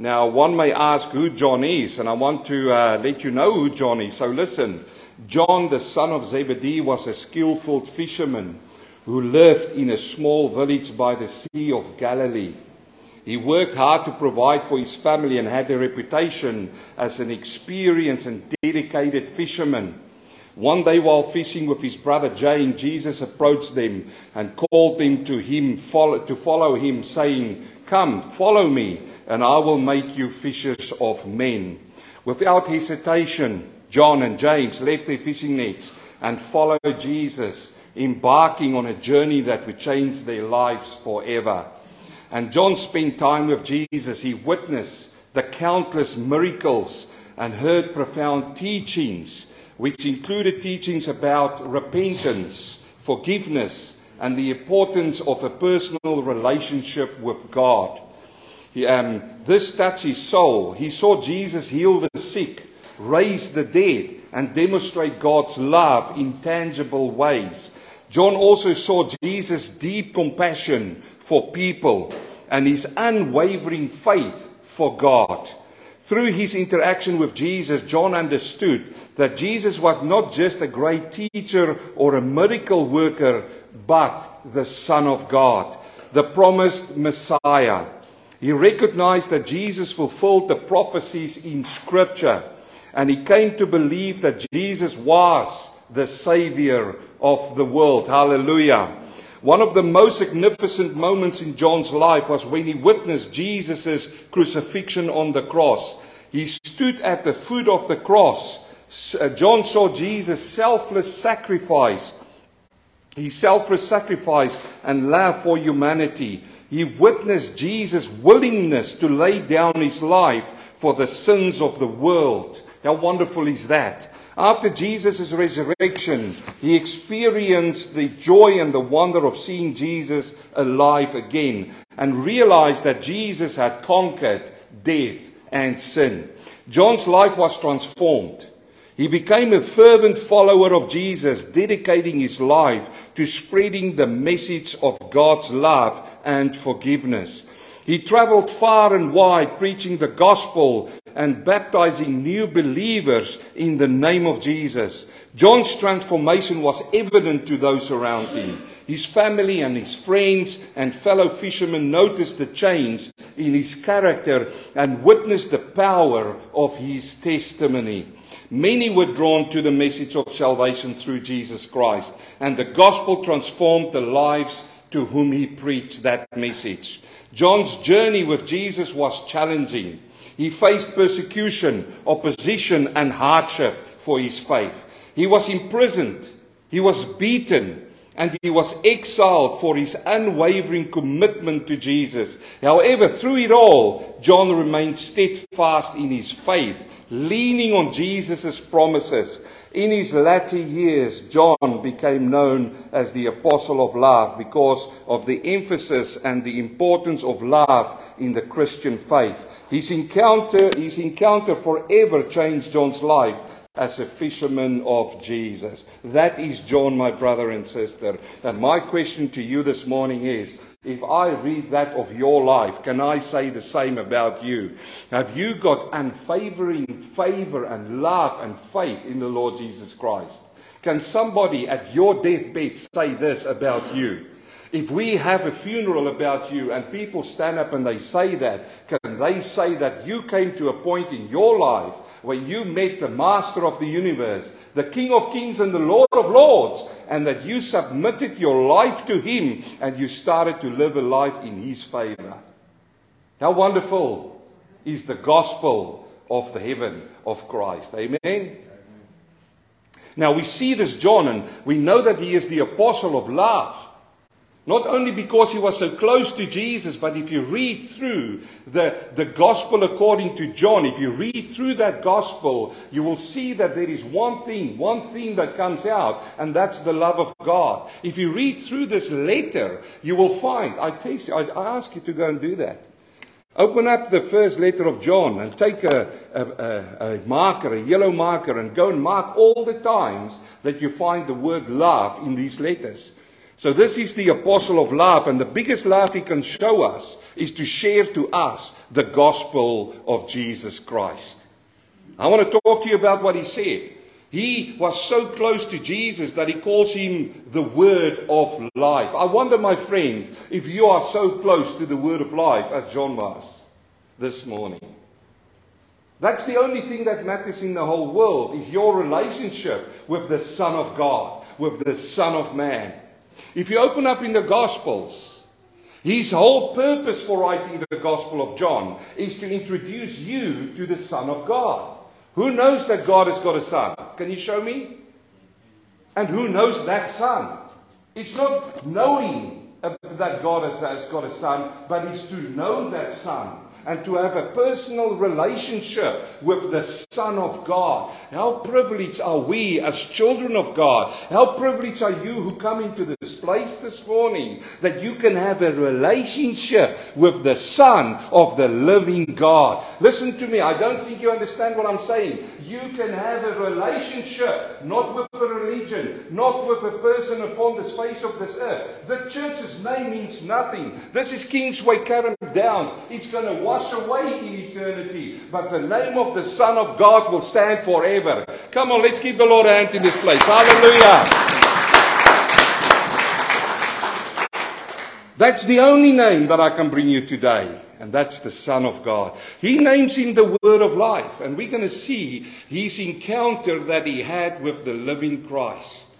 Now, one may ask who John is, and I want to uh, let you know who John is. So, listen John, the son of Zebedee, was a skillful fisherman who lived in a small village by the Sea of Galilee. He worked hard to provide for his family and had a reputation as an experienced and dedicated fisherman. One day, while fishing with his brother James, Jesus approached them and called them to him to follow him, saying, Come, follow me, and I will make you fishers of men. Without hesitation, John and James left their fishing nets and followed Jesus, embarking on a journey that would change their lives forever. And John spent time with Jesus. He witnessed the countless miracles and heard profound teachings, which included teachings about repentance, forgiveness, and the importance of a personal relationship with God. He, um, this touched his soul. He saw Jesus heal the sick, raise the dead, and demonstrate God's love in tangible ways. John also saw Jesus' deep compassion for people and his unwavering faith for God. Through his interaction with Jesus, John understood that Jesus was not just a great teacher or a miracle worker, but the Son of God, the promised Messiah. He recognized that Jesus fulfilled the prophecies in Scripture, and he came to believe that Jesus was the Savior of the world. Hallelujah. One of the most significant moments in John's life was when he witnessed Jesus' crucifixion on the cross. He stood at the foot of the cross. Uh, John saw Jesus' selfless sacrifice, his selfless sacrifice and love for humanity. He witnessed Jesus' willingness to lay down his life for the sins of the world. How wonderful is that? After Jesus' resurrection, he experienced the joy and the wonder of seeing Jesus alive again and realized that Jesus had conquered death and sin. John's life was transformed. He became a fervent follower of Jesus, dedicating his life to spreading the message of God's love and forgiveness. He traveled far and wide preaching the gospel and baptizing new believers in the name of Jesus. John's transformation was evident to those around him. His family and his friends and fellow fishermen noticed the change in his character and witnessed the power of his testimony. Many were drawn to the message of salvation through Jesus Christ, and the gospel transformed the lives to whom he preached that message. John's journey with Jesus was challenging. He faced persecution, opposition, and hardship for his faith. He was imprisoned, he was beaten, and he was exiled for his unwavering commitment to Jesus. However, through it all, John remained steadfast in his faith, leaning on Jesus' promises. In his latter years, John became known as the Apostle of Love because of the emphasis and the importance of love in the Christian faith. His encounter, his encounter forever changed John's life as a fisherman of Jesus. That is John, my brother and sister. And my question to you this morning is if I read that of your life, can I say the same about you? Have you got unfavoring favor and love and faith in the Lord Jesus Christ? Can somebody at your deathbed say this about you? If we have a funeral about you and people stand up and they say that, can they say that you came to a point in your life when you met the master of the universe, the King of kings and the Lord of lords, and that you submitted your life to him and you started to live a life in his favor? How wonderful is the gospel of the heaven of Christ. Amen. Now we see this John and we know that he is the apostle of love. Not only because he was so close to Jesus, but if you read through the, the gospel according to John, if you read through that gospel, you will see that there is one thing, one thing that comes out, and that's the love of God. If you read through this letter, you will find, I, taste, I, ask you to go and do that. Open up the first letter of John and take a, a, a, a, marker, a yellow marker, and go and mark all the times that you find the word love in these letters. So this is the apostle of love, and the biggest love he can show us is to share to us the gospel of Jesus Christ. I want to talk to you about what he said. He was so close to Jesus that he calls him the word of life. I wonder, my friend, if you are so close to the word of life as John was this morning. That's the only thing that matters in the whole world is your relationship with the Son of God, with the Son of Man. If you open up in the Gospels, his whole purpose for writing the Gospel of John is to introduce you to the Son of God. Who knows that God has got a son? Can you show me? And who knows that son? It's not knowing that God has got a son, but it's to know that son and to have a personal relationship with the Son of God. How privileged are we as children of God? How privileged are you who come into this place this morning that you can have a relationship with the Son of the living God? Listen to me. I don't think you understand what I'm saying. You can have a relationship, not with a religion, not with a person upon the face of this earth. The church's name means nothing. This is Kingsway Carrum Downs. It's going to wash away in eternity. But the name of the Son of God will stand forever. Come on, let's give the Lord a hand in this place. Hallelujah. That's the only name that I can bring you today. And that's the Son of God. He names him the Word of Life. And we're going to see his encounter that he had with the living Christ.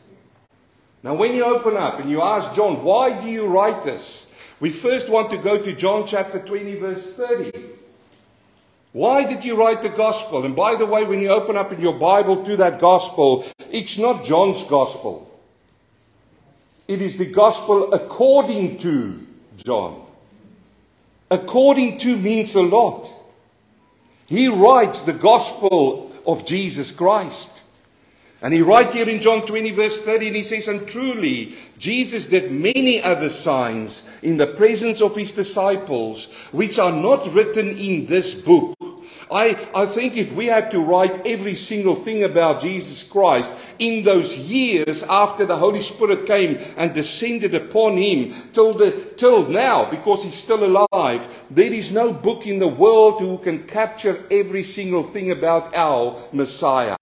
Now, when you open up and you ask John, why do you write this? We first want to go to John chapter 20, verse 30. Why did you write the gospel? And by the way, when you open up in your Bible to that gospel, it's not John's gospel. It is the gospel according to John. According to means a lot. He writes the gospel of Jesus Christ. And he writes here in John 20, verse 30, and he says, And truly, Jesus did many other signs in the presence of his disciples, which are not written in this book. I, I think if we had to write every single thing about Jesus Christ in those years after the Holy Spirit came and descended upon him till, the, till now, because he's still alive, there is no book in the world who can capture every single thing about our Messiah.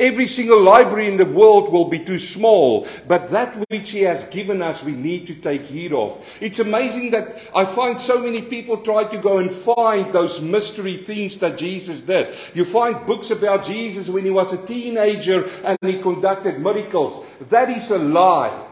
Every single library in the world will be too small, but that which He has given us, we need to take heed of. It's amazing that I find so many people try to go and find those mystery things that Jesus did. You find books about Jesus when He was a teenager and He conducted miracles. That is a lie.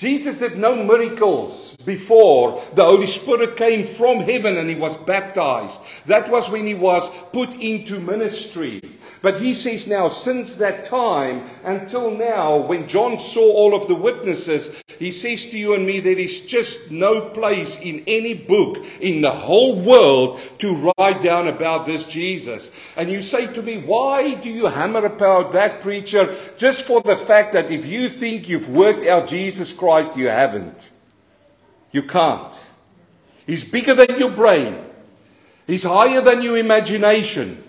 Jesus did no miracles before the Holy Spirit came from heaven and he was baptized. That was when he was put into ministry. But he says now, since that time until now, when John saw all of the witnesses, he says to you and me, there is just no place in any book in the whole world to write down about this Jesus. And you say to me, why do you hammer about that preacher just for the fact that if you think you've worked out Jesus Christ, Christ, you haven't. You can't. He's bigger than your brain. He's higher than your imagination.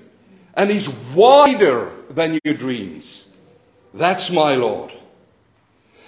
And he's wider than your dreams. That's my Lord.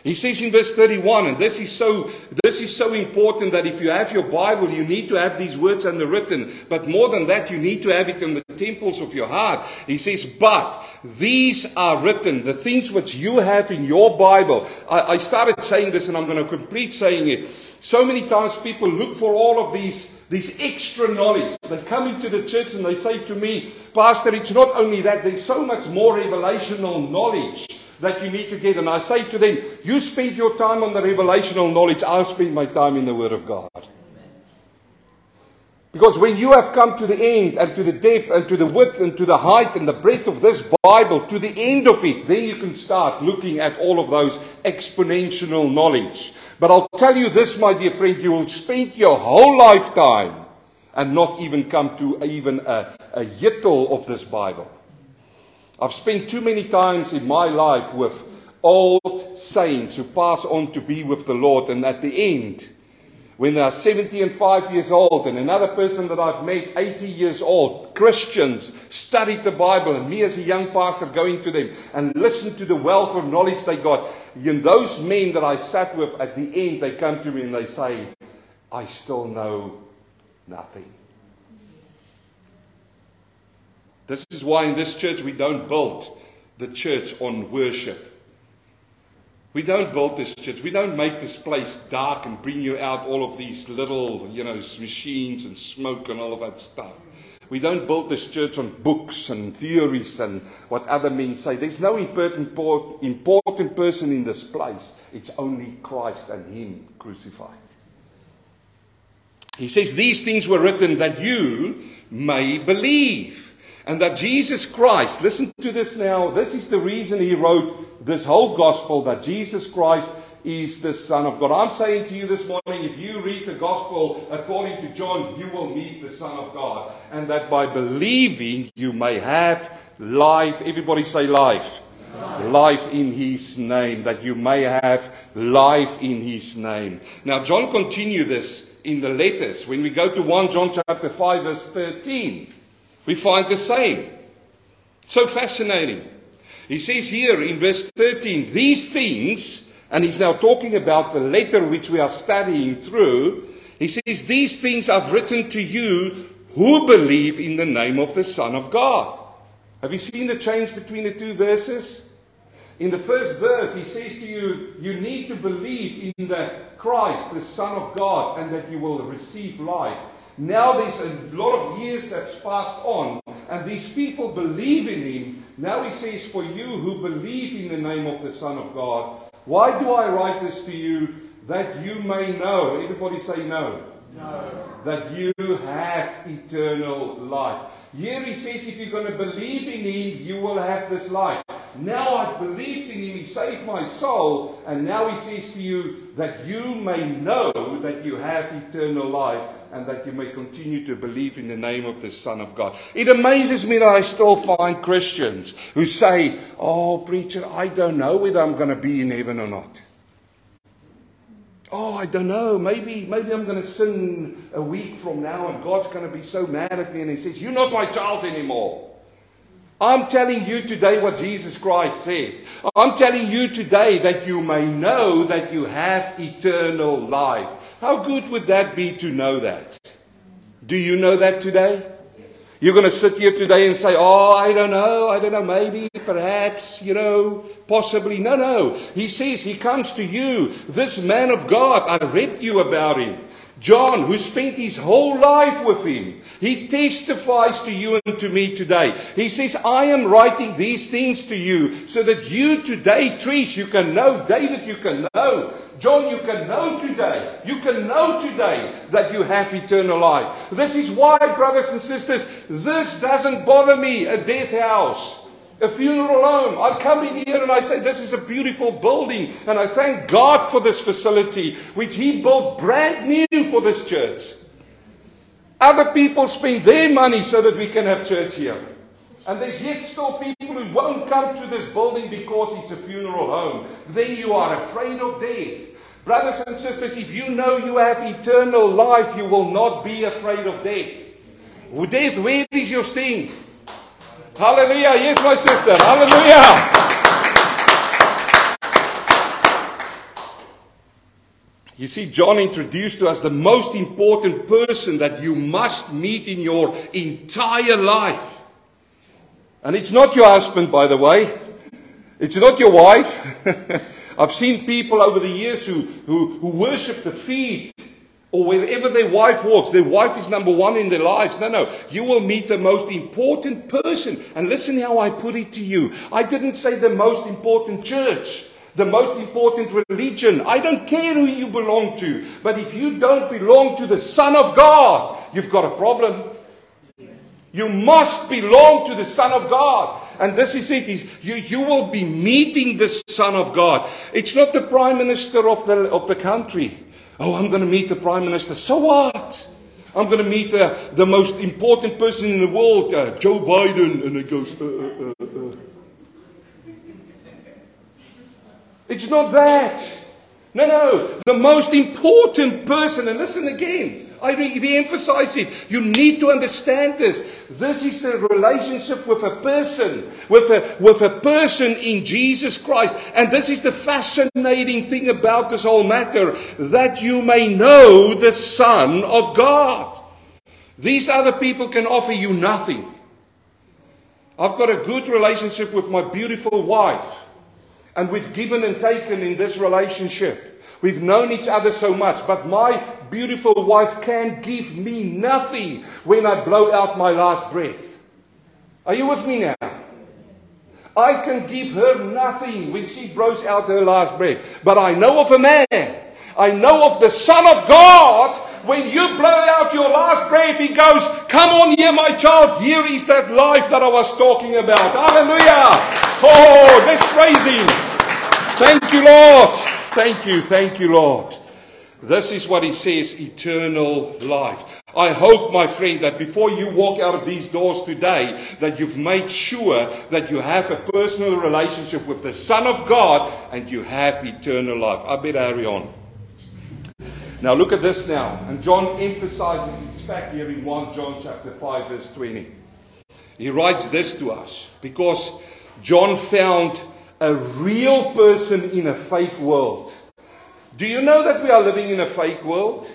He says in verse 31, and this is so this is so important that if you have your Bible, you need to have these words underwritten. But more than that, you need to have it in the temples of your heart. He says, But these are written, the things which you have in your Bible. I, I started saying this and I'm going to complete saying it. So many times people look for all of these this extra knowledge. They come into the church and they say to me, Pastor, it's not only that, there's so much more revelational knowledge that you need to get. And I say to them, you spend your time on the revelational knowledge, I'll spend my time in the Word of God. Because when you have come to the end and to the depth and to the width and to the height and the breadth of this Bible, to the end of it, then you can start looking at all of those exponential knowledge. But I'll tell you this, my dear friend, you will spend your whole lifetime and not even come to even a, a yittle of this Bible. I've spent too many times in my life with old saints who pass on to be with the Lord, and at the end, when they are 70 and 5 years old, and another person that I've met, 80 years old, Christians, studied the Bible, and me as a young pastor going to them and listen to the wealth of knowledge they got. And those men that I sat with, at the end, they come to me and they say, I still know nothing. This is why in this church we don't build the church on worship. We don't build this church. We don't make this place dark and bring you out all of these little, you know, machines and smoke and all of that stuff. We don't build this church on books and theories and what other men say. There's no important, important person in this place. It's only Christ and Him crucified. He says, These things were written that you may believe. And that Jesus Christ, listen to this now, this is the reason he wrote this whole gospel that Jesus Christ is the Son of God. I'm saying to you this morning, if you read the gospel according to John, you will meet the Son of God. And that by believing, you may have life. Everybody say life. Life. in his name, that you may have life in his name. Now, John continued this in the letters. When we go to 1 John chapter 5, verse 13. We find the same. So fascinating. He says here in verse 13, these things, and he's now talking about the letter which we are studying through. He says, These things I've written to you who believe in the name of the Son of God. Have you seen the change between the two verses? In the first verse, he says to you, You need to believe in the Christ, the Son of God, and that you will receive life. Now there's a lot of years that's passed on, and these people believe in him. Now he says, For you who believe in the name of the Son of God, why do I write this to you? That you may know. Everybody say no. No. That you have eternal life. Here he says, if you're going to believe in him, you will have this life. Now I've believed in him, he saved my soul, and now he says to you that you may know that you have eternal life and that you may continue to believe in the name of the Son of God. It amazes me that I still find Christians who say, Oh, preacher, I don't know whether I'm going to be in heaven or not. Oh, I don't know. Maybe, maybe I'm going to sin a week from now and God's going to be so mad at me and He says, You're not my child anymore. I'm telling you today what Jesus Christ said. I'm telling you today that you may know that you have eternal life. How good would that be to know that? Do you know that today? You're going to sit here today and say, Oh, I don't know, I don't know, maybe, perhaps, you know, possibly. No, no. He says, He comes to you, this man of God. I read you about him. John, who spent his whole life with him, he testifies to you and to me today. He says, I am writing these things to you so that you today, Trish, you can know, David, you can know, John, you can know today, you can know today that you have eternal life. This is why, brothers and sisters, this doesn't bother me, a death house a funeral home. I come in here and I say, This is a beautiful building. And I thank God for this facility, which He built brand new for this church. Other people spend their money so that we can have church here. And there's yet still people who won't come to this building because it's a funeral home. Then you are afraid of death. Brothers and sisters, if you know you have eternal life, you will not be afraid of death. Death, where is your sting? Hallelujah. Yes, my sister. Hallelujah. You see, John introduced to us the most important person that you must meet in your entire life. And it's not your husband, by the way. It's not your wife. I've seen people over the years who, who, who worship the feet or wherever their wife walks, their wife is number one in their lives. No, no. You will meet the most important person. And listen how I put it to you. I didn't say the most important church, the most important religion. I don't care who you belong to. But if you don't belong to the Son of God, you've got a problem. You must belong to the Son of God. And this is it, is you, you will be meeting the Son of God. It's not the Prime Minister of the, of the country. Oh, I'm going to meet the Prime Minister. So what? I'm going to meet uh, the most important person in the world, uh, Joe Biden. And it goes, uh, uh, uh, uh. It's not that. No, no. The most important person, and listen again, I re emphasize it. You need to understand this. This is a relationship with a person, with a, with a person in Jesus Christ. And this is the fascinating thing about this whole matter that you may know the Son of God. These other people can offer you nothing. I've got a good relationship with my beautiful wife, and we've given and taken in this relationship. We've known each other so much, but my beautiful wife can give me nothing when I blow out my last breath. Are you with me now? I can give her nothing when she blows out her last breath. But I know of a man. I know of the Son of God. When you blow out your last breath, he goes, Come on here, my child. Here is that life that I was talking about. Hallelujah. Oh, let's him. Thank you, Lord. Thank you, thank you, Lord. This is what he says eternal life. I hope, my friend, that before you walk out of these doors today, that you've made sure that you have a personal relationship with the Son of God and you have eternal life. I better hurry on. Now, look at this now. And John emphasizes his fact here in 1 John chapter 5, verse 20. He writes this to us because John found a real person in a fake world. Do you know that we are living in a fake world?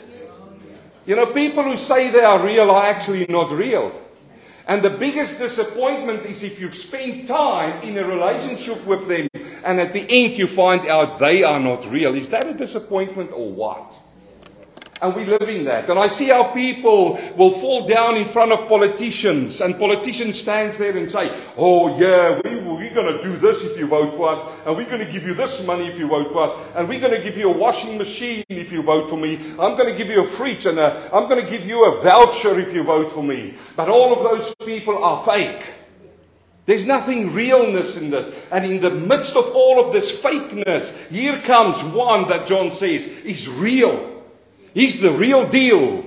You know, people who say they are real are actually not real. And the biggest disappointment is if you've spent time in a relationship with them and at the end you find out they are not real. Is that a disappointment or what? And we live in that. And I see how people will fall down in front of politicians, and politicians stands there and say, "Oh yeah, we, we're going to do this if you vote for us, and we're going to give you this money if you vote for us, and we're going to give you a washing machine if you vote for me. I'm going to give you a fridge, and a, I'm going to give you a voucher if you vote for me." But all of those people are fake. There's nothing realness in this. And in the midst of all of this fakeness, here comes one that John says is real. He's the real deal.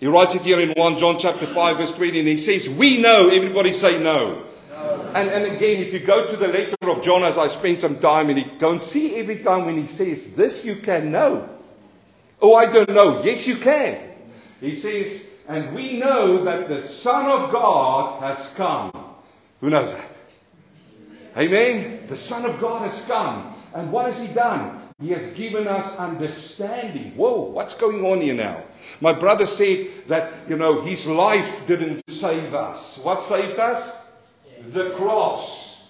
He writes it here in 1 John chapter 5 verse 20 and he says, we know, everybody say no. no. And, and again, if you go to the letter of John as I spent some time in it, go and see every time when he says, this you can know. Oh, I don't know. Yes, you can. He says, and we know that the Son of God has come. Who knows that? Amen. The Son of God has come. And what has he done? He has given us understanding. Whoa, what's going on here now? My brother said that, you know, his life didn't save us. What saved us? The cross.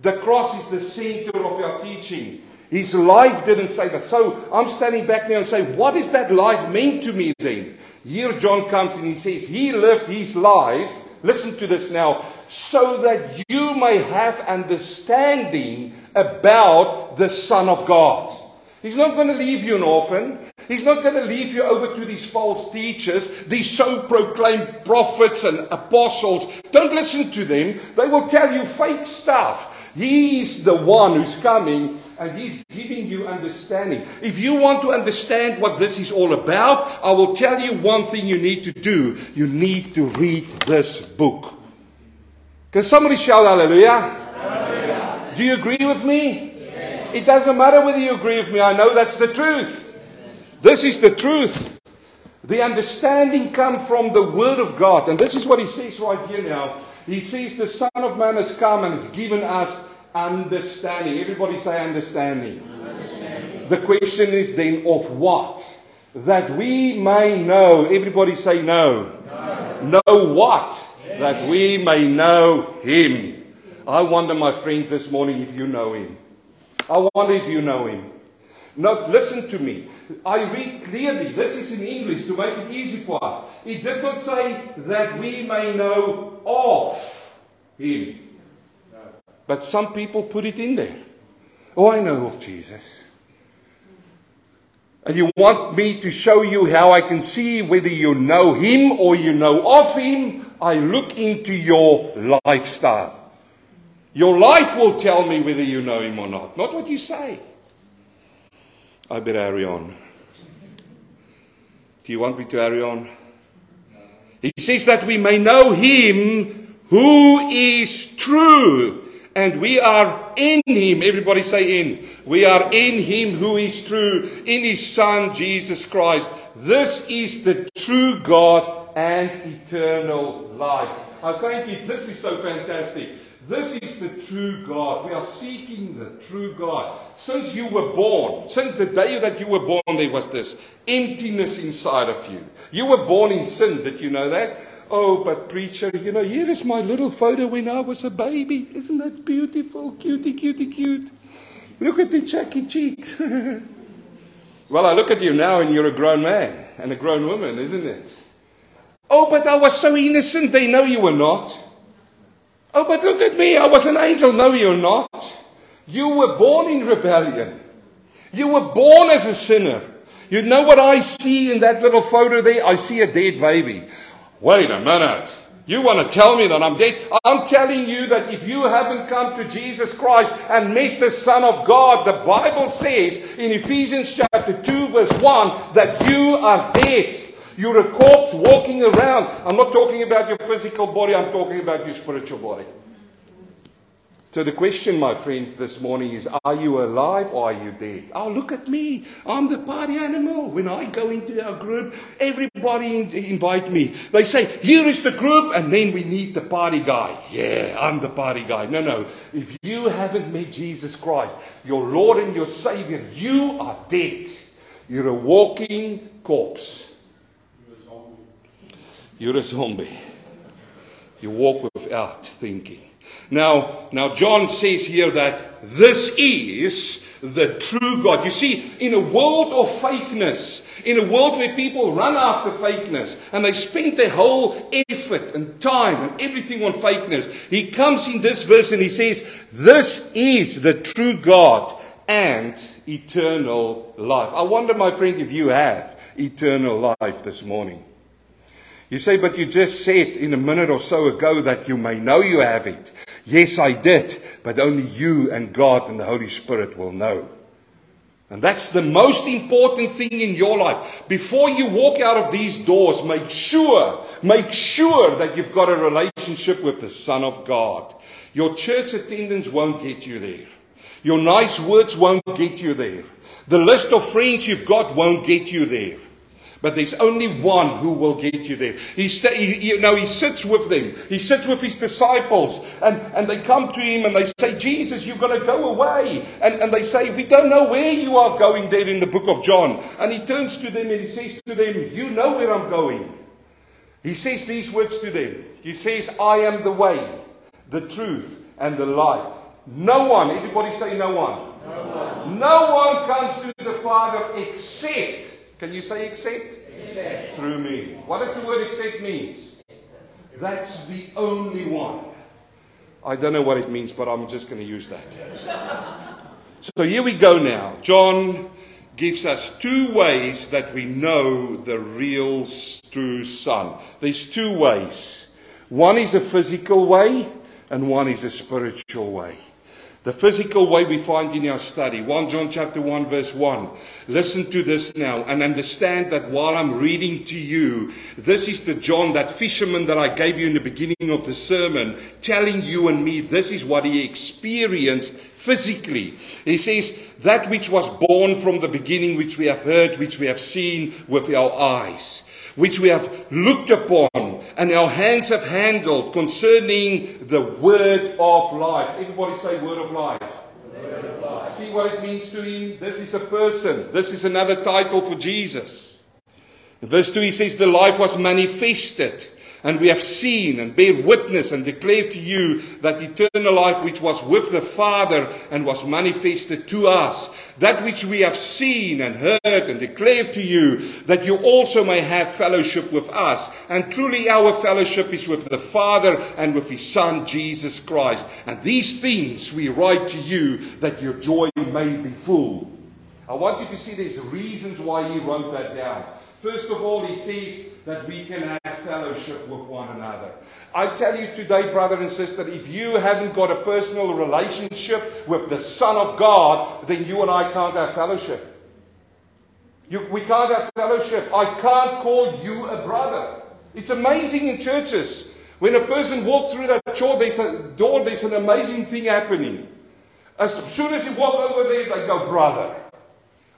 The cross is the center of our teaching. His life didn't save us. So I'm standing back now and say, what is that life mean to me then? Here John comes and he says, he lived his life Listen to this now. So that you may have understanding about the Son of God. He's not going to leave you an orphan. He's not going to leave you over to these false teachers, these so proclaimed prophets and apostles. Don't listen to them. They will tell you fake stuff. He is the one who's coming and He's giving you understanding. If you want to understand what this is all about, I will tell you one thing you need to do. You need to read this book. Can somebody shout hallelujah? hallelujah. Do you agree with me? Yes. It doesn't matter whether you agree with me. I know that's the truth. This is the truth. The understanding comes from the Word of God. And this is what he says right here now. He says, The Son of Man has come and has given us understanding. Everybody say understanding. understanding. The question is then of what? That we may know. Everybody say no. No, know what? That we may know Him. I wonder, my friend, this morning if you know Him. I wonder if you know Him. Now, listen to me. I read clearly. This is in English to make it easy for us. It did not say that we may know of Him. But some people put it in there. Oh, I know of Jesus. And you want me to show you how I can see whether you know him or you know of him? I look into your lifestyle. Your life will tell me whether you know him or not, not what you say. I better hurry on. Do you want me to hurry on? He says that we may know him who is true And we are in him. Everybody say in. We are in him who is true, in his son, Jesus Christ. This is the true God and eternal life. I thank you. This is so fantastic. This is the true God. We are seeking the true God. Since you were born, since the day that you were born, there was this emptiness inside of you. You were born in sin. Did you know that? Oh, but preacher, you know, here is my little photo when I was a baby. Isn't that beautiful? Cutie, cutie, cute. Look at the chucky cheeks. well, I look at you now and you're a grown man and a grown woman, isn't it? Oh, but I was so innocent. They know you were not. Oh, but look at me. I was an angel. No, you're not. You were born in rebellion. You were born as a sinner. You know what I see in that little photo there? I see a dead baby. Wait a minute. You want to tell me that I'm dead? I'm telling you that if you haven't come to Jesus Christ and met the Son of God, the Bible says in Ephesians chapter 2 verse 1 that you are dead. You're a corpse walking around. I'm not talking about your physical body, I'm talking about your spiritual body. So the question, my friend, this morning is Are you alive or are you dead? Oh, look at me. I'm the party animal. When I go into our group, everybody invite me. They say, Here is the group, and then we need the party guy. Yeah, I'm the party guy. No, no. If you haven't met Jesus Christ, your Lord and your Savior, you are dead. You're a walking corpse. You're a zombie. You walk without thinking. Now, now John says here that this is the true God. You see, in a world of fakeness, in a world where people run after fakeness and they spend their whole effort and time and everything on fakeness, he comes in this verse and he says, This is the true God and eternal life. I wonder, my friend, if you have eternal life this morning. You say, but you just said in a minute or so ago that you may know you have it. Yes, I did, but only you and God and the Holy Spirit will know. And that's the most important thing in your life. Before you walk out of these doors, make sure, make sure that you've got a relationship with the Son of God. Your church attendance won't get you there. Your nice words won't get you there. The list of friends you've got won't get you there. But there's only one who will get you there. He, sta- he, you know, he sits with them. He sits with his disciples. And, and they come to him and they say, Jesus, you've got to go away. And, and they say, we don't know where you are going there in the book of John. And he turns to them and he says to them, you know where I'm going. He says these words to them. He says, I am the way, the truth, and the life. No one, everybody say no one. No one, no one comes to the Father except can you say accept? accept? Through me. What does the word accept means? That's the only one. I don't know what it means, but I'm just going to use that. so here we go now. John gives us two ways that we know the real true Son. There's two ways. One is a physical way, and one is a spiritual way. The physical way we find in our study, 1 John chapter 1 verse 1. Listen to this now and understand that while I'm reading to you, this is the John, that fisherman that I gave you in the beginning of the sermon, telling you and me this is what he experienced physically. He says, that which was born from the beginning, which we have heard, which we have seen with our eyes which we have looked upon and our hands have handled concerning the word of life. Everybody say word of life. Word of life. See what it means to him? This is a person. This is another title for Jesus. In verse 2 he says, The life was manifested and we have seen and bear witness and declare to you that eternal life which was with the Father and was manifested to us, that which we have seen and heard and declared to you, that you also may have fellowship with us. And truly our fellowship is with the Father and with His Son, Jesus Christ. And these things we write to you that your joy may be full. I want you to see there's reasons why he wrote that down. First of all, he says that we can have fellowship with one another. I tell you today, brother and sister, if you haven't got a personal relationship with the Son of God, then you and I can't have fellowship. You, we can't have fellowship. I can't call you a brother. It's amazing in churches When a person walks through that door, there's, a, door, there's an amazing thing happening. As soon as you walk over there, they go, brother.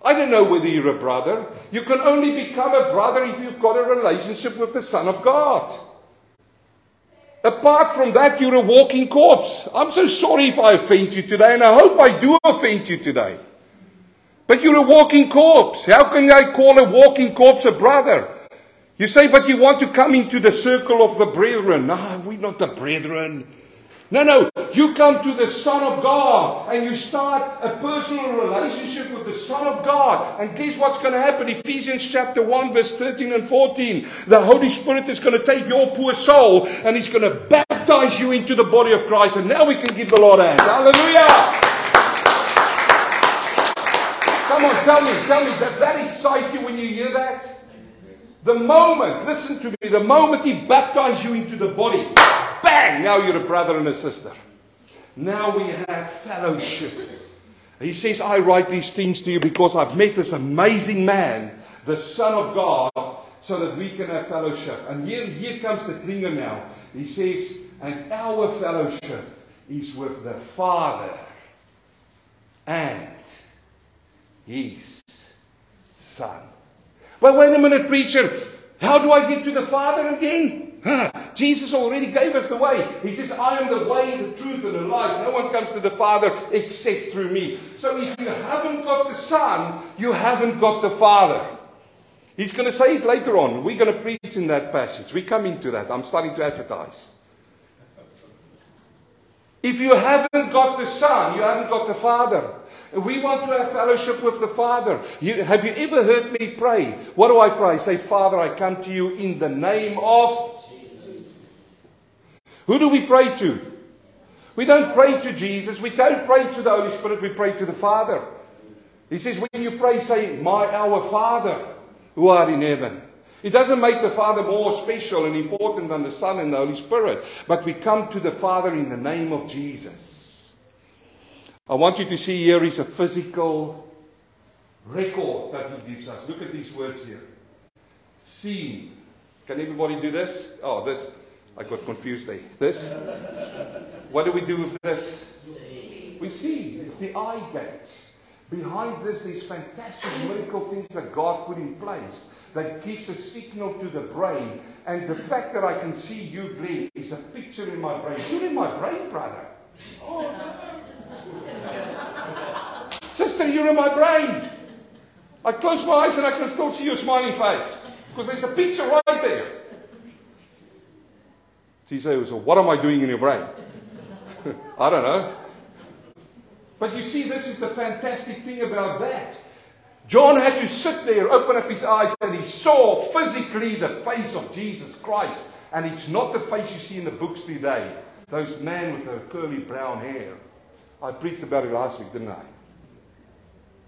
I don't know whether you're a brother. You can only become a brother if you've got a relationship with the Son of God. Apart from that, you're a walking corpse. I'm so sorry if I offend you today, and I hope I do offend you today. But you're a walking corpse. How can I call a walking corpse a brother? You say, but you want to come into the circle of the brethren. No, we're not the brethren. No, no. You come to the Son of God and you start a personal relationship with the Son of God. And guess what's going to happen? Ephesians chapter 1, verse 13 and 14. The Holy Spirit is going to take your poor soul and He's going to baptize you into the body of Christ. And now we can give the Lord a hand. Hallelujah. Come on, tell me, tell me, does that excite you when you hear that? The moment, listen to me, the moment He baptized you into the body, bang, now you're a brother and a sister. Now we have fellowship. He says, I write these things to you because I've met this amazing man, the Son of God, so that we can have fellowship. And here, here comes the clinger now. He says, and our fellowship is with the Father and his Son. But wait a minute, preacher. How do I get to the Father again? Jesus already gave us the way. He says, I am the way, the truth, and the life. No one comes to the Father except through me. So if you haven't got the Son, you haven't got the Father. He's going to say it later on. We're going to preach in that passage. We come into that. I'm starting to advertise. If you haven't got the Son, you haven't got the Father. We want to have fellowship with the Father. You, have you ever heard me pray? What do I pray? Say, Father, I come to you in the name of Jesus. Who do we pray to? We don't pray to Jesus. We don't pray to the Holy Spirit. We pray to the Father. He says, when you pray, say, My our Father who art in heaven. It doesn't make the Father more special and important than the Son and the Holy Spirit. But we come to the Father in the name of Jesus. I want you to see here is a physical record that he gives us. Look at these words here. Seen. Can everybody do this? Oh, this. I got confused there. This. What do we do with this? We see. It's the eye gate. Behind this, these fantastic miracle things that God put in place that gives a signal to the brain. And the fact that I can see you, Glenn, is a picture in my brain. You're in my brain, brother. Oh. Sister, you're in my brain. I close my eyes and I can still see your smiling face because there's a picture right there. She says, So, what am I doing in your brain? I don't know. But you see, this is the fantastic thing about that. John had to sit there, open up his eyes, and he saw physically the face of Jesus Christ. And it's not the face you see in the books today. Those men with the curly brown hair. I preached about it last week, didn't I?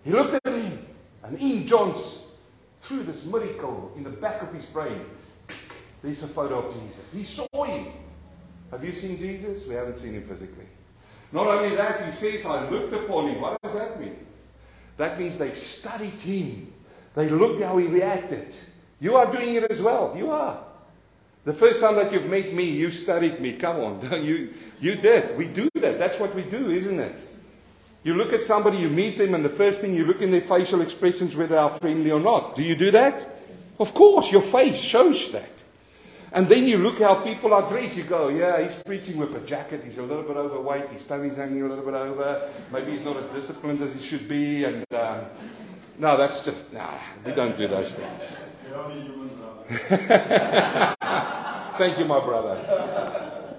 He looked at him, and in John's, through this miracle in the back of his brain, there's a photo of Jesus. He saw him. Have you seen Jesus? We haven't seen him physically. Not only that, he says, I looked upon him. What does that mean? That means they've studied him. They looked how he reacted. You are doing it as well. You are. The first time that you've met me, you studied me. Come on. You, you did. We do that. That's what we do, isn't it? You look at somebody, you meet them, and the first thing you look in their facial expressions whether they are friendly or not. Do you do that? Of course, your face shows that. And then you look how people are dressed. You go, yeah, he's preaching with a jacket. He's a little bit overweight. His tummy's hanging a little bit over. Maybe he's not as disciplined as he should be. And um, no, that's just, nah, we don't do those things. Thank you, my brother.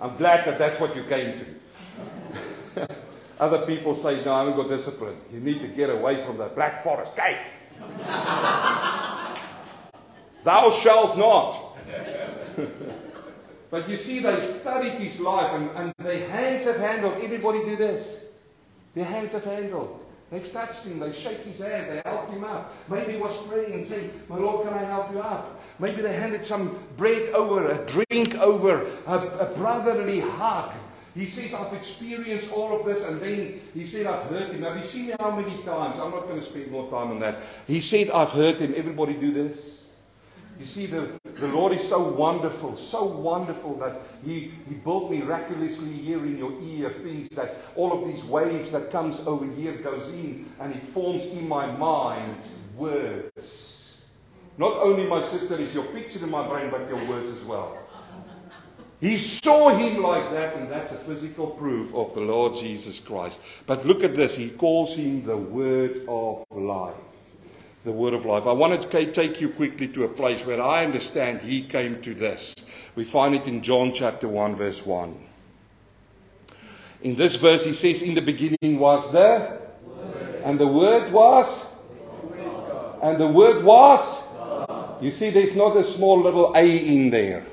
I'm glad that that's what you came to. Other people say, no, I haven't got discipline. You need to get away from the black forest gate. Thou shalt not. but you see, they've studied his life and, and their hands have handled. Everybody do this. Their hands have handled. They've touched him, they shake his hand, they help him up. Maybe he was praying and saying, My Lord, can I help you up? Maybe they handed some bread over, a drink over, a, a brotherly hug. He says, I've experienced all of this, and then he said, I've heard him. Have you seen how many times? I'm not going to spend more time on that. He said, I've heard him. Everybody do this. You see, the, the Lord is so wonderful, so wonderful that He, he built miraculously here in your ear things that all of these waves that comes over here goes in and it forms in my mind words. Not only, my sister, is your picture in my brain, but your words as well. He saw him like that, and that's a physical proof of the Lord Jesus Christ. But look at this. He calls him the Word of Life. The Word of Life. I wanted to take you quickly to a place where I understand he came to this. We find it in John chapter 1, verse 1. In this verse, he says, In the beginning was the Word. And the Word was? And the Word was? You see, there's not a small little A in there.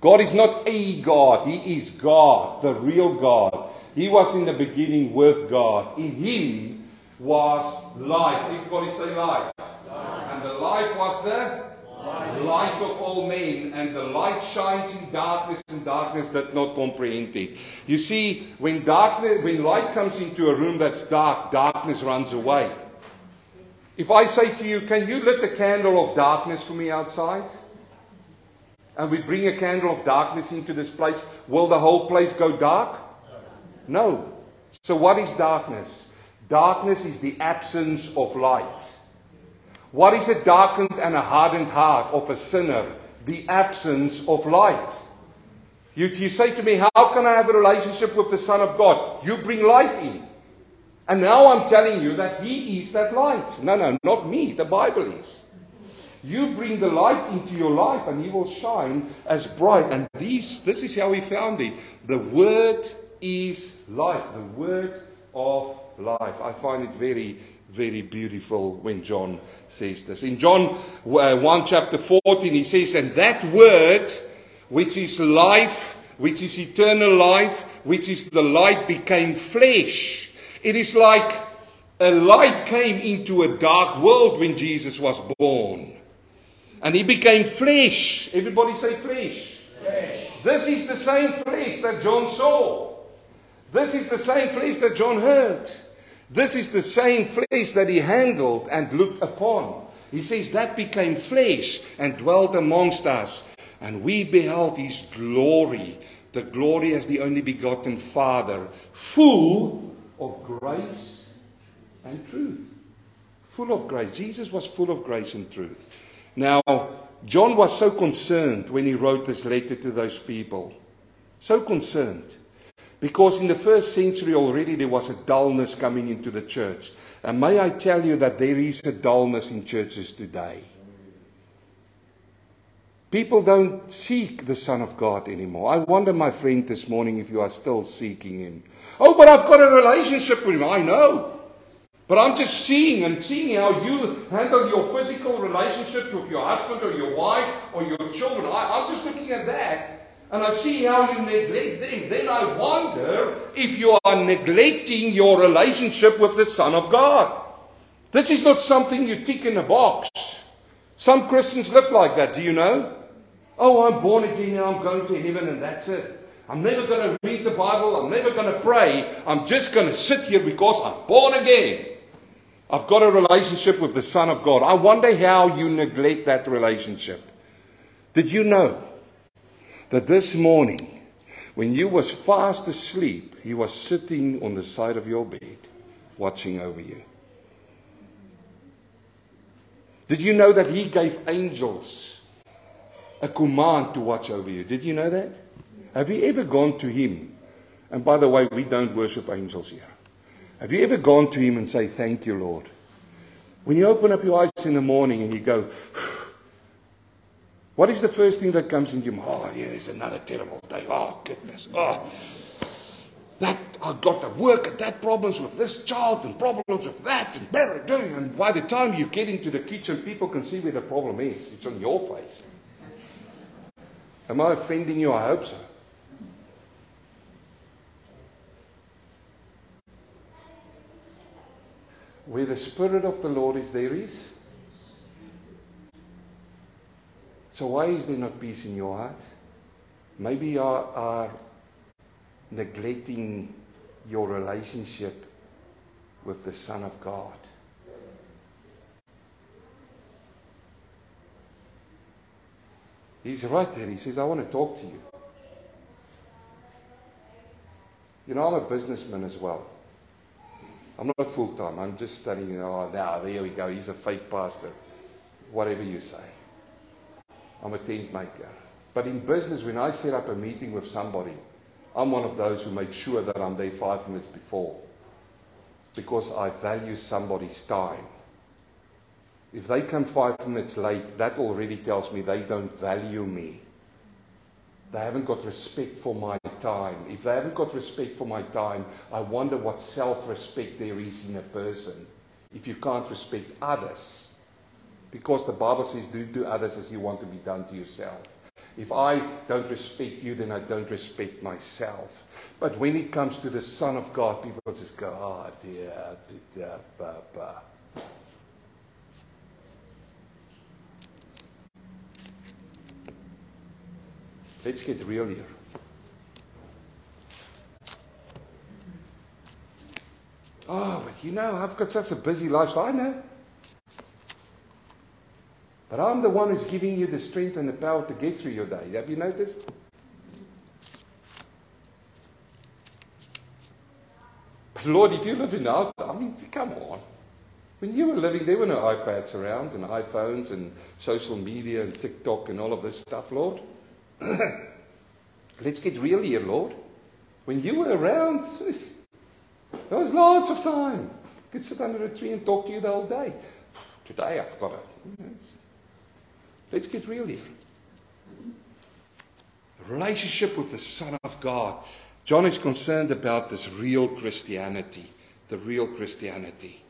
God is not a God, He is God, the real God. He was in the beginning with God. In Him was life. Everybody say life. life. And the life was the light. light of all men. And the light shines in darkness, and darkness did not comprehend it. You see, when darkness, when light comes into a room that's dark, darkness runs away. If I say to you, Can you lit the candle of darkness for me outside? and we bring a candle of darkness into this place, will the whole place go dark? No. So, what is darkness? Darkness is the absence of light. What is a darkened and a hardened heart of a sinner? The absence of light. You, you say to me, How can I have a relationship with the Son of God? You bring light in. And now I'm telling you that He is that light. No, no, not me. The Bible is. You bring the light into your life and he will shine as bright. And these, this is how we found it. The word is light. The word of life. I find it very, very beautiful when John says this. In John uh, 1 chapter 14, he says, And that word, which is life, which is eternal life, which is the light, became flesh. It is like a light came into a dark world when Jesus was born. And he became flesh. Everybody say flesh. flesh. This is the same flesh that John saw. This is the same flesh that John heard. This is the same flesh that he handled and looked upon. He says that became flesh and dwelt amongst us. And we beheld his glory, the glory as the only begotten Father, full of grace and truth. Full of grace. Jesus was full of grace and truth. Now, John was so concerned when he wrote this letter to those people. So concerned. Because in the first century already there was a dullness coming into the church. And may I tell you that there is a dullness in churches today. People don't seek the Son of God anymore. I wonder, my friend, this morning if you are still seeking Him. Oh, but I've got a relationship with Him. I know. But I'm just seeing and seeing how you handle your physical relationships with your husband or your wife or your children. I, am just looking at that and I see how you neglect them. Then I wonder if you are neglecting your relationship with the Son of God. This is not something you tick in a box. Some Christians live like that. Do you know? Oh, I'm born again now. I'm going to heaven and that's it. I'm never going to read the Bible. I'm never going to pray. I'm just going to sit here because I'm born again. I've got a relationship with the Son of God. I wonder how you neglect that relationship. Did you know that this morning, when you was fast asleep, he was sitting on the side of your bed, watching over you? Did you know that he gave angels a command to watch over you? Did you know that? Have you ever gone to him? And by the way, we don't worship angels here. Have you ever gone to Him and say, Thank you, Lord? When you open up your eyes in the morning and you go, what is the first thing that comes into your mind? Oh, yeah, it's another terrible day. Oh, goodness. Oh, that I've got to work at that problems with this child and problems with that and better doing. and by the time you get into the kitchen, people can see where the problem is. It's on your face. Am I offending you? I hope so. Where the Spirit of the Lord is, there is. So, why is there not peace in your heart? Maybe you are, neglecting your relationship with the Son of God. He's right there. He says, I want to talk to you. You know, I'm a businessman as well. I'm not full time. I'm just studying. Oh, now, ah, there we go. He's a fake pastor. Whatever you say. I'm a tent maker. But in business, when I set up a meeting with somebody, I'm one of those who make sure that I'm there five minutes before because I value somebody's time. If they come five minutes late, that already tells me they don't value me. They haven't got respect for my time. If they haven't got respect for my time, I wonder what self respect there is in a person if you can't respect others. Because the Bible says, do to others as you want to be done to yourself. If I don't respect you, then I don't respect myself. But when it comes to the Son of God, people just go, oh, dear, dear, bah, Let's get real here. Oh, but you know, I've got such a busy lifestyle. I know. But I'm the one who's giving you the strength and the power to get through your day. Have you noticed? But Lord, if you live in our, I mean, come on. When you were living, there were no iPads around and iPhones and social media and TikTok and all of this stuff, Lord. Let's get real here, Lord. When you were around, there was lots of time. I could sit under a tree and talk to you the whole day. Today I've got a Let's get real here. The relationship with the Son of God. John is concerned about this real Christianity. The real Christianity.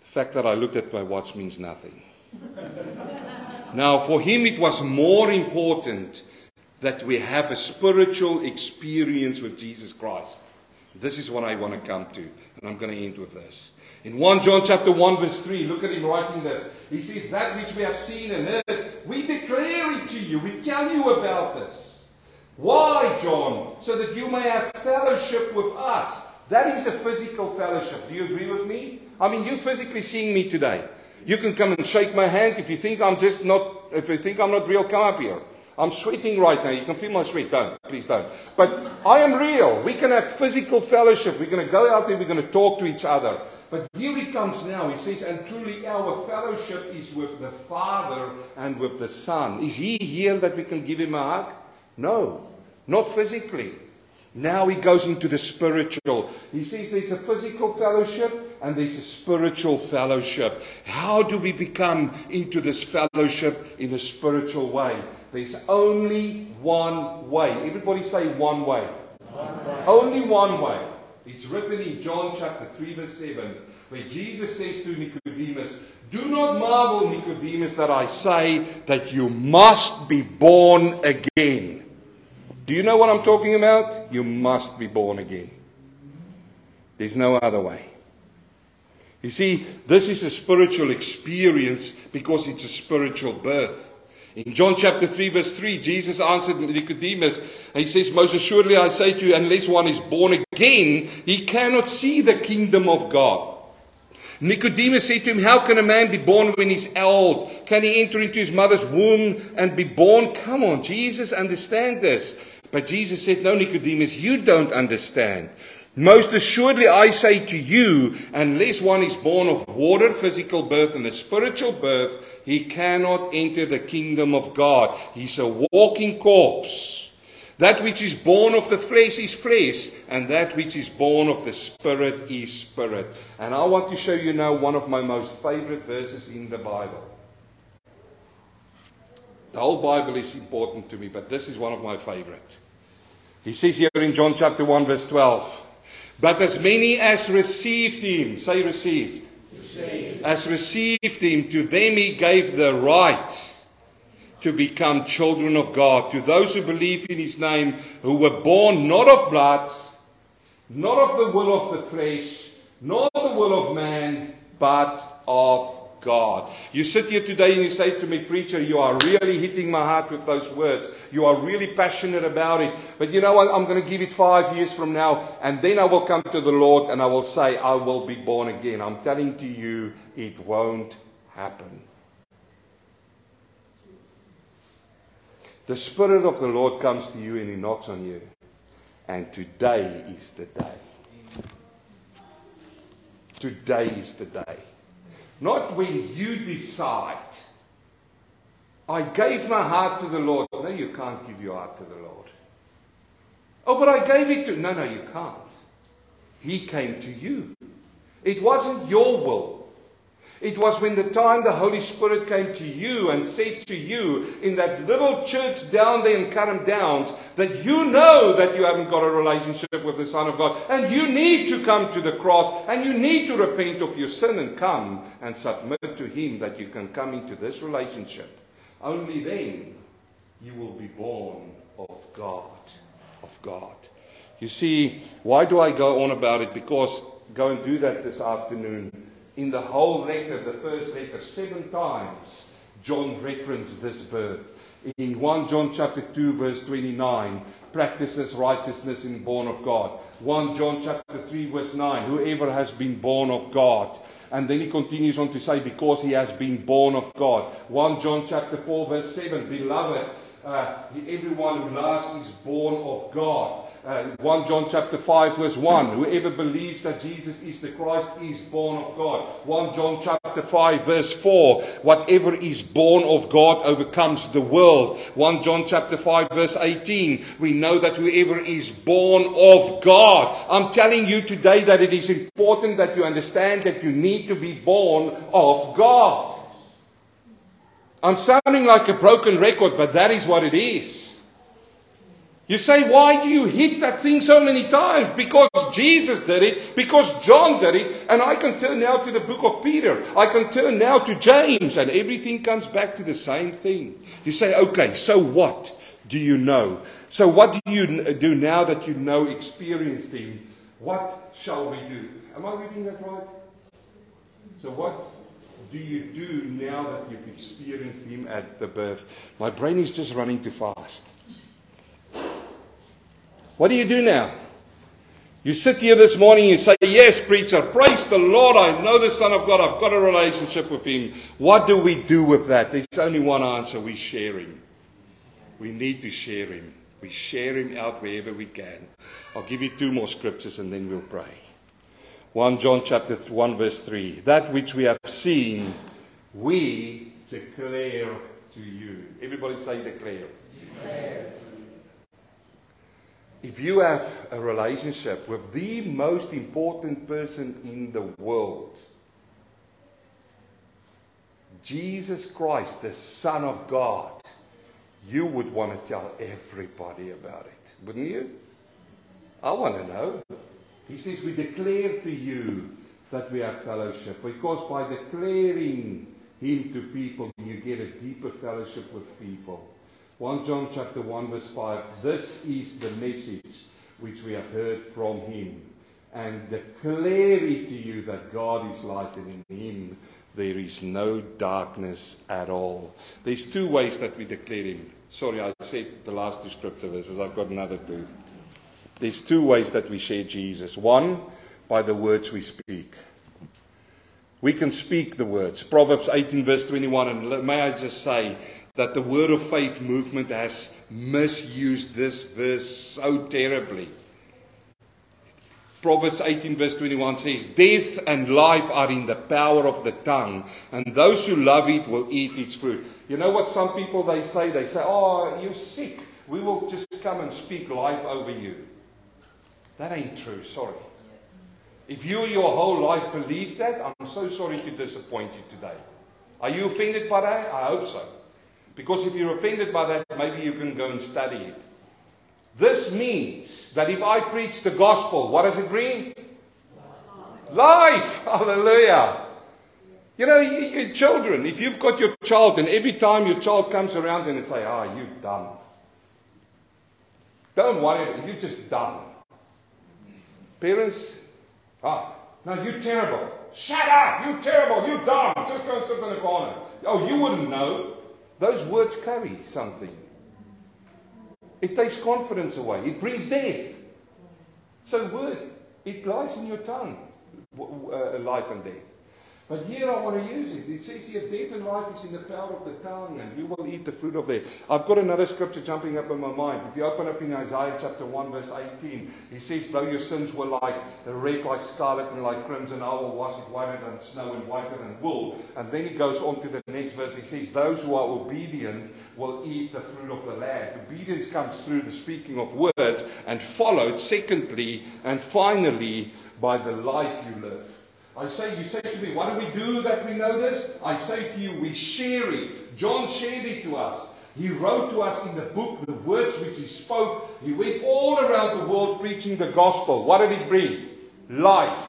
The fact that I looked at my watch means nothing. now, for him, it was more important that we have a spiritual experience with Jesus Christ. This is what I want to come to, and I'm going to end with this. In 1 John chapter 1 verse 3, look at him writing this. He says, That which we have seen and heard, we declare it to you. We tell you about this. Why, John? So that you may have fellowship with us. That is a physical fellowship. Do you agree with me? I mean, you're physically seeing me today. You can come and shake my hand. If you think I'm just not, if you think I'm not real, come up here. I'm sweating right now. You can feel my sweat. Don't. Please don't. But I am real. We can have physical fellowship. We're going to go out there. We're going to talk to each other. But here he comes now. He says, and truly our fellowship is with the Father and with the Son. Is he here that we can give him a hug? No. Not physically. Now he goes into the spiritual. He says there's a physical fellowship and there's a spiritual fellowship. How do we become into this fellowship in a spiritual way? There's only one way. Everybody say one way. One way. Only one way. It's written in John chapter 3, verse 7, where Jesus says to Nicodemus, Do not marvel, Nicodemus, that I say that you must be born again. Do you know what I'm talking about? You must be born again. There's no other way. You see, this is a spiritual experience because it's a spiritual birth. In John chapter 3, verse 3, Jesus answered Nicodemus, and he says, Most assuredly I say to you, unless one is born again, he cannot see the kingdom of God. Nicodemus said to him, How can a man be born when he's old? Can he enter into his mother's womb and be born? Come on, Jesus, understand this. But Jesus said, No, Nicodemus, you don't understand. Most assuredly, I say to you, unless one is born of water, physical birth, and a spiritual birth, he cannot enter the kingdom of God. He's a walking corpse. That which is born of the flesh is flesh, and that which is born of the spirit is spirit. And I want to show you now one of my most favorite verses in the Bible. The whole Bible is important to me, but this is one of my favorite. He says here in John chapter 1, verse 12, But as many as received him, say received, received. as received him, to them he gave the right to become children of God, to those who believe in his name, who were born not of blood, not of the will of the flesh, nor the will of man, but of God. You sit here today and you say to me, Preacher, you are really hitting my heart with those words. You are really passionate about it. But you know what? I'm going to give it five years from now, and then I will come to the Lord and I will say, I will be born again. I'm telling to you, it won't happen. The Spirit of the Lord comes to you and He knocks on you. And today is the day. Today is the day. Not when you decide, I gave my heart to the Lord. No, you can't give your heart to the Lord. Oh, but I gave it to. No, no, you can't. He came to you. It wasn't your will. It was when the time the Holy Spirit came to you and said to you in that little church down there in Carrum Downs that you know that you haven't got a relationship with the Son of God and you need to come to the cross and you need to repent of your sin and come and submit to Him that you can come into this relationship. Only then you will be born of God. Of God. You see, why do I go on about it? Because go and do that this afternoon in the whole letter, the first letter, seven times, John referenced this birth. In 1 John chapter 2, verse 29, practices righteousness in born of God. 1 John chapter 3, verse 9, whoever has been born of God. And then he continues on to say, because he has been born of God. 1 John chapter 4, verse 7, beloved, uh, everyone who loves is born of God. Uh, 1 John chapter 5 verse 1. Whoever believes that Jesus is the Christ is born of God. 1 John chapter 5 verse 4. Whatever is born of God overcomes the world. 1 John chapter 5 verse 18. We know that whoever is born of God. I'm telling you today that it is important that you understand that you need to be born of God. I'm sounding like a broken record, but that is what it is. You say, why do you hit that thing so many times? Because Jesus did it, because John did it, and I can turn now to the book of Peter. I can turn now to James, and everything comes back to the same thing. You say, okay, so what do you know? So what do you do now that you know, experienced him? What shall we do? Am I reading that right? So what do you do now that you've experienced him at the birth? My brain is just running too fast. What do you do now? You sit here this morning, and you say, Yes, preacher, praise the Lord. I know the Son of God. I've got a relationship with Him. What do we do with that? There's only one answer we share Him. We need to share Him. We share Him out wherever we can. I'll give you two more scriptures and then we'll pray. 1 John chapter 1, verse 3. That which we have seen, we declare to you. Everybody say declare. declare. If you have a relationship with the most important person in the world, Jesus Christ, the Son of God, you would want to tell everybody about it, wouldn't you? I want to know. He says, We declare to you that we have fellowship because by declaring Him to people, you get a deeper fellowship with people. 1 John chapter 1 verse 5 This is the message which we have heard from him and declare it to you that God is light and in him there is no darkness at all. There's two ways that we declare him. Sorry, I said the last two scripture verses. I've got another two. There's two ways that we share Jesus. One, by the words we speak. We can speak the words. Proverbs 18, verse 21. And may I just say, that the Word of Faith movement has misused this verse so terribly. Proverbs 18, verse 21 says, Death and life are in the power of the tongue, and those who love it will eat its fruit. You know what some people they say? They say, Oh, you're sick. We will just come and speak life over you. That ain't true, sorry. If you your whole life believe that, I'm so sorry to disappoint you today. Are you offended by that? I hope so. Because if you're offended by that, maybe you can go and study it. This means that if I preach the gospel, what does it bring? Life. Hallelujah. You know, your children, if you've got your child and every time your child comes around and they say, ah, oh, you dumb. Don't worry, you're just dumb. Parents, ah, no, you're terrible. Shut up, you're terrible, you're dumb. Just go and sit in the corner. Oh, you wouldn't know. Those words carry something. It takes confidence away. It brings death. So, word, it lies in your tongue, uh, life and death. But here I want to use it. It says here, death and life is in the power of the tongue, and you will eat the fruit of it. I've got another scripture jumping up in my mind. If you open up in Isaiah chapter 1, verse 18, he says, Though your sins were like red like scarlet and like crimson, I will wash it whiter than snow and whiter than wool. And then he goes on to the next verse. He says, Those who are obedient will eat the fruit of the land. Obedience comes through the speaking of words, and followed, secondly, and finally, by the life you live. I say, you say to me, what do we do that we know this? I say to you, we share it. John shared it to us. He wrote to us in the book the words which he spoke. He went all around the world preaching the gospel. What did it bring? Life.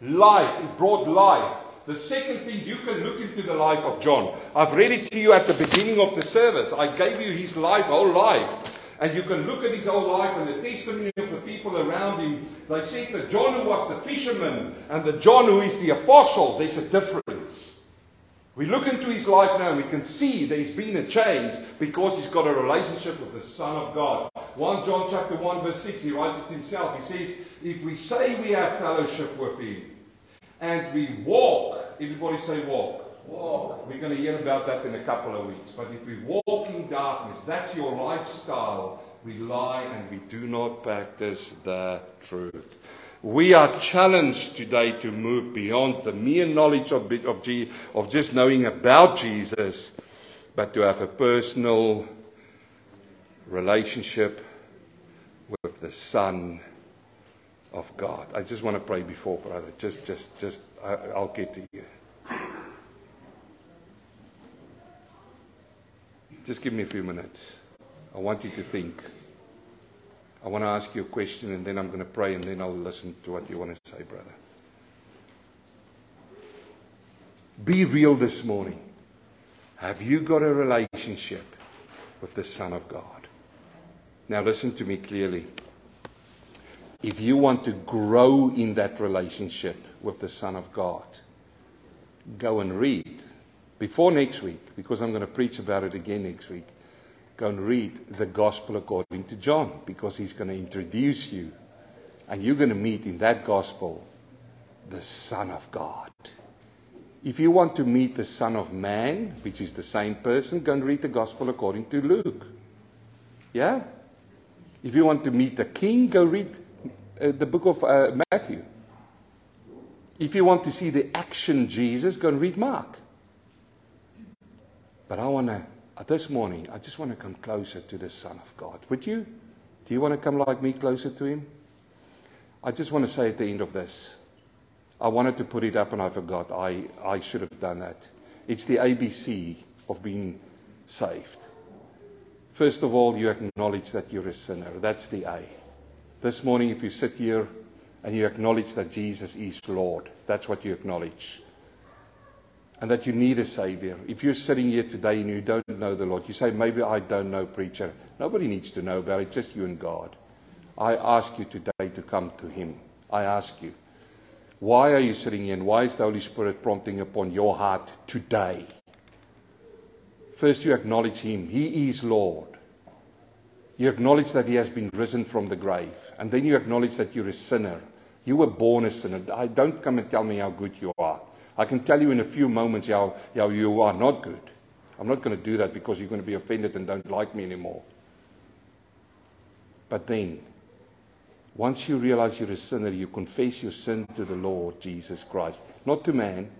Life. It brought life. The second thing, you can look into the life of John. I've read it to you at the beginning of the service. I gave you his life, whole life. And you can look at his whole life and the testimony people around him. They said that John, who was the fisherman, and the John, who is the apostle, there's a difference. We look into his life now and we can see there's been a change because he's got a relationship with the Son of God. 1 John chapter 1 verse 6, he writes it himself. He says, if we say we have fellowship with him and we walk, everybody say walk. Walk. We're going to hear about that in a couple of weeks. But if we walk in darkness, that's your lifestyle. We lie and we do not practice the truth. We are challenged today to move beyond the mere knowledge of, of, of just knowing about Jesus, but to have a personal relationship with the Son of God. I just want to pray before, brother. Just, just, just, I'll get to you. Just give me a few minutes. I want you to think. I want to ask you a question and then I'm going to pray and then I'll listen to what you want to say, brother. Be real this morning. Have you got a relationship with the Son of God? Now, listen to me clearly. If you want to grow in that relationship with the Son of God, go and read before next week, because I'm going to preach about it again next week, go and read the gospel according to John, because he's going to introduce you. And you're going to meet in that gospel the Son of God. If you want to meet the Son of Man, which is the same person, go and read the gospel according to Luke. Yeah? If you want to meet the King, go read uh, the book of uh, Matthew. If you want to see the action Jesus, go and read Mark. But I want to, Uh, this morning, I just want to come closer to the Son of God. Would you? Do you want to come like me closer to Him? I just want to say at the end of this, I wanted to put it up and I forgot. I, I should have done that. It's the ABC of being saved. First of all, you acknowledge that you're a sinner. That's the A. This morning, if you sit here and you acknowledge that Jesus is Lord, that's what you acknowledge and that you need a Savior. If you're sitting here today and you don't know the Lord, you say, maybe I don't know, preacher. Nobody needs to know about it, just you and God. I ask you today to come to Him. I ask you. Why are you sitting here and why is the Holy Spirit prompting upon your heart today? First, you acknowledge Him. He is Lord. You acknowledge that He has been risen from the grave. And then you acknowledge that you're a sinner. You were born a sinner. Don't come and tell me how good you are. I can tell you in a few moments how, how you are not good. I'm not going to do that because you're going to be offended and don't like me anymore. But then, once you realize you're a sinner, you confess your sin to the Lord Jesus Christ, not to man.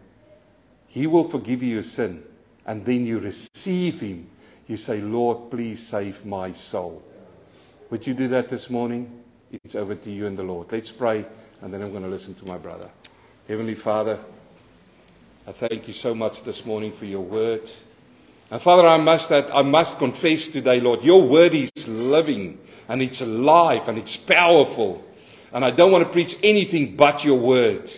He will forgive you your sin. And then you receive Him. You say, Lord, please save my soul. Would you do that this morning? It's over to you and the Lord. Let's pray, and then I'm going to listen to my brother. Heavenly Father, I thank you so much this morning for your word. And Father, I must, that, I must confess today, Lord, your word is living and it's alive and it's powerful. And I don't want to preach anything but your word.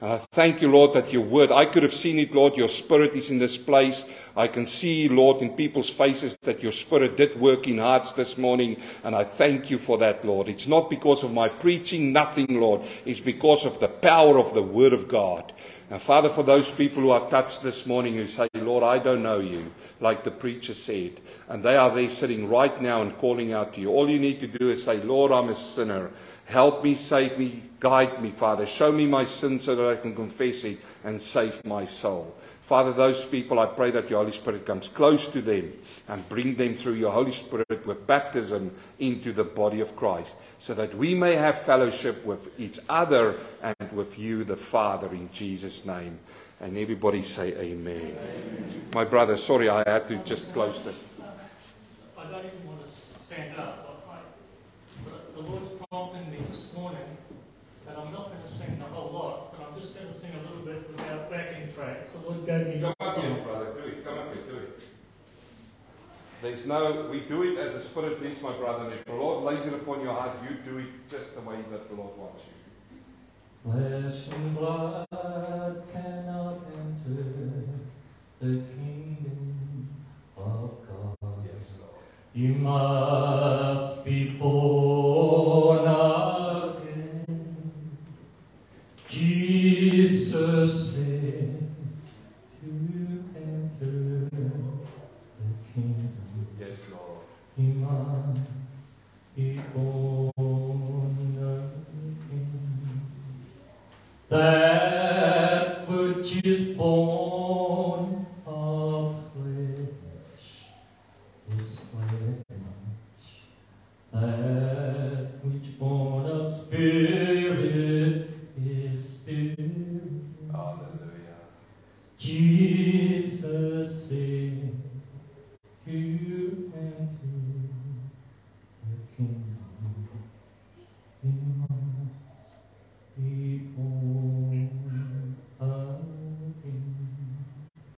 And I thank you, Lord, that your word, I could have seen it, Lord, your spirit is in this place. I can see, Lord, in people's faces that your Spirit did work in hearts this morning, and I thank you for that, Lord. It's not because of my preaching, nothing, Lord. It's because of the power of the Word of God. And Father, for those people who are touched this morning who say, Lord, I don't know you, like the preacher said, and they are there sitting right now and calling out to you, all you need to do is say, Lord, I'm a sinner. Help me, save me, guide me, Father. Show me my sin so that I can confess it and save my soul. Father, those people, I pray that your Holy Spirit comes close to them and bring them through your Holy Spirit with baptism into the body of Christ, so that we may have fellowship with each other and with you, the Father, in Jesus' name. And everybody say amen. amen. My brother, sorry, I had to just close the. I don't even want to stand up. The Lord's prompting me this morning that I'm not going to sing the whole lot, but I'm just going to sing a little bit without backing tracks. The Lord gave me Come up here, brother. Do it. Come up here. Do it. There's no, we do it as the Spirit leads, my brother. And if the Lord lays it upon your heart, you do it just the way that the Lord wants you. Flesh and blood cannot enter the kingdom of God. Yes, Lord. You must be born That which is born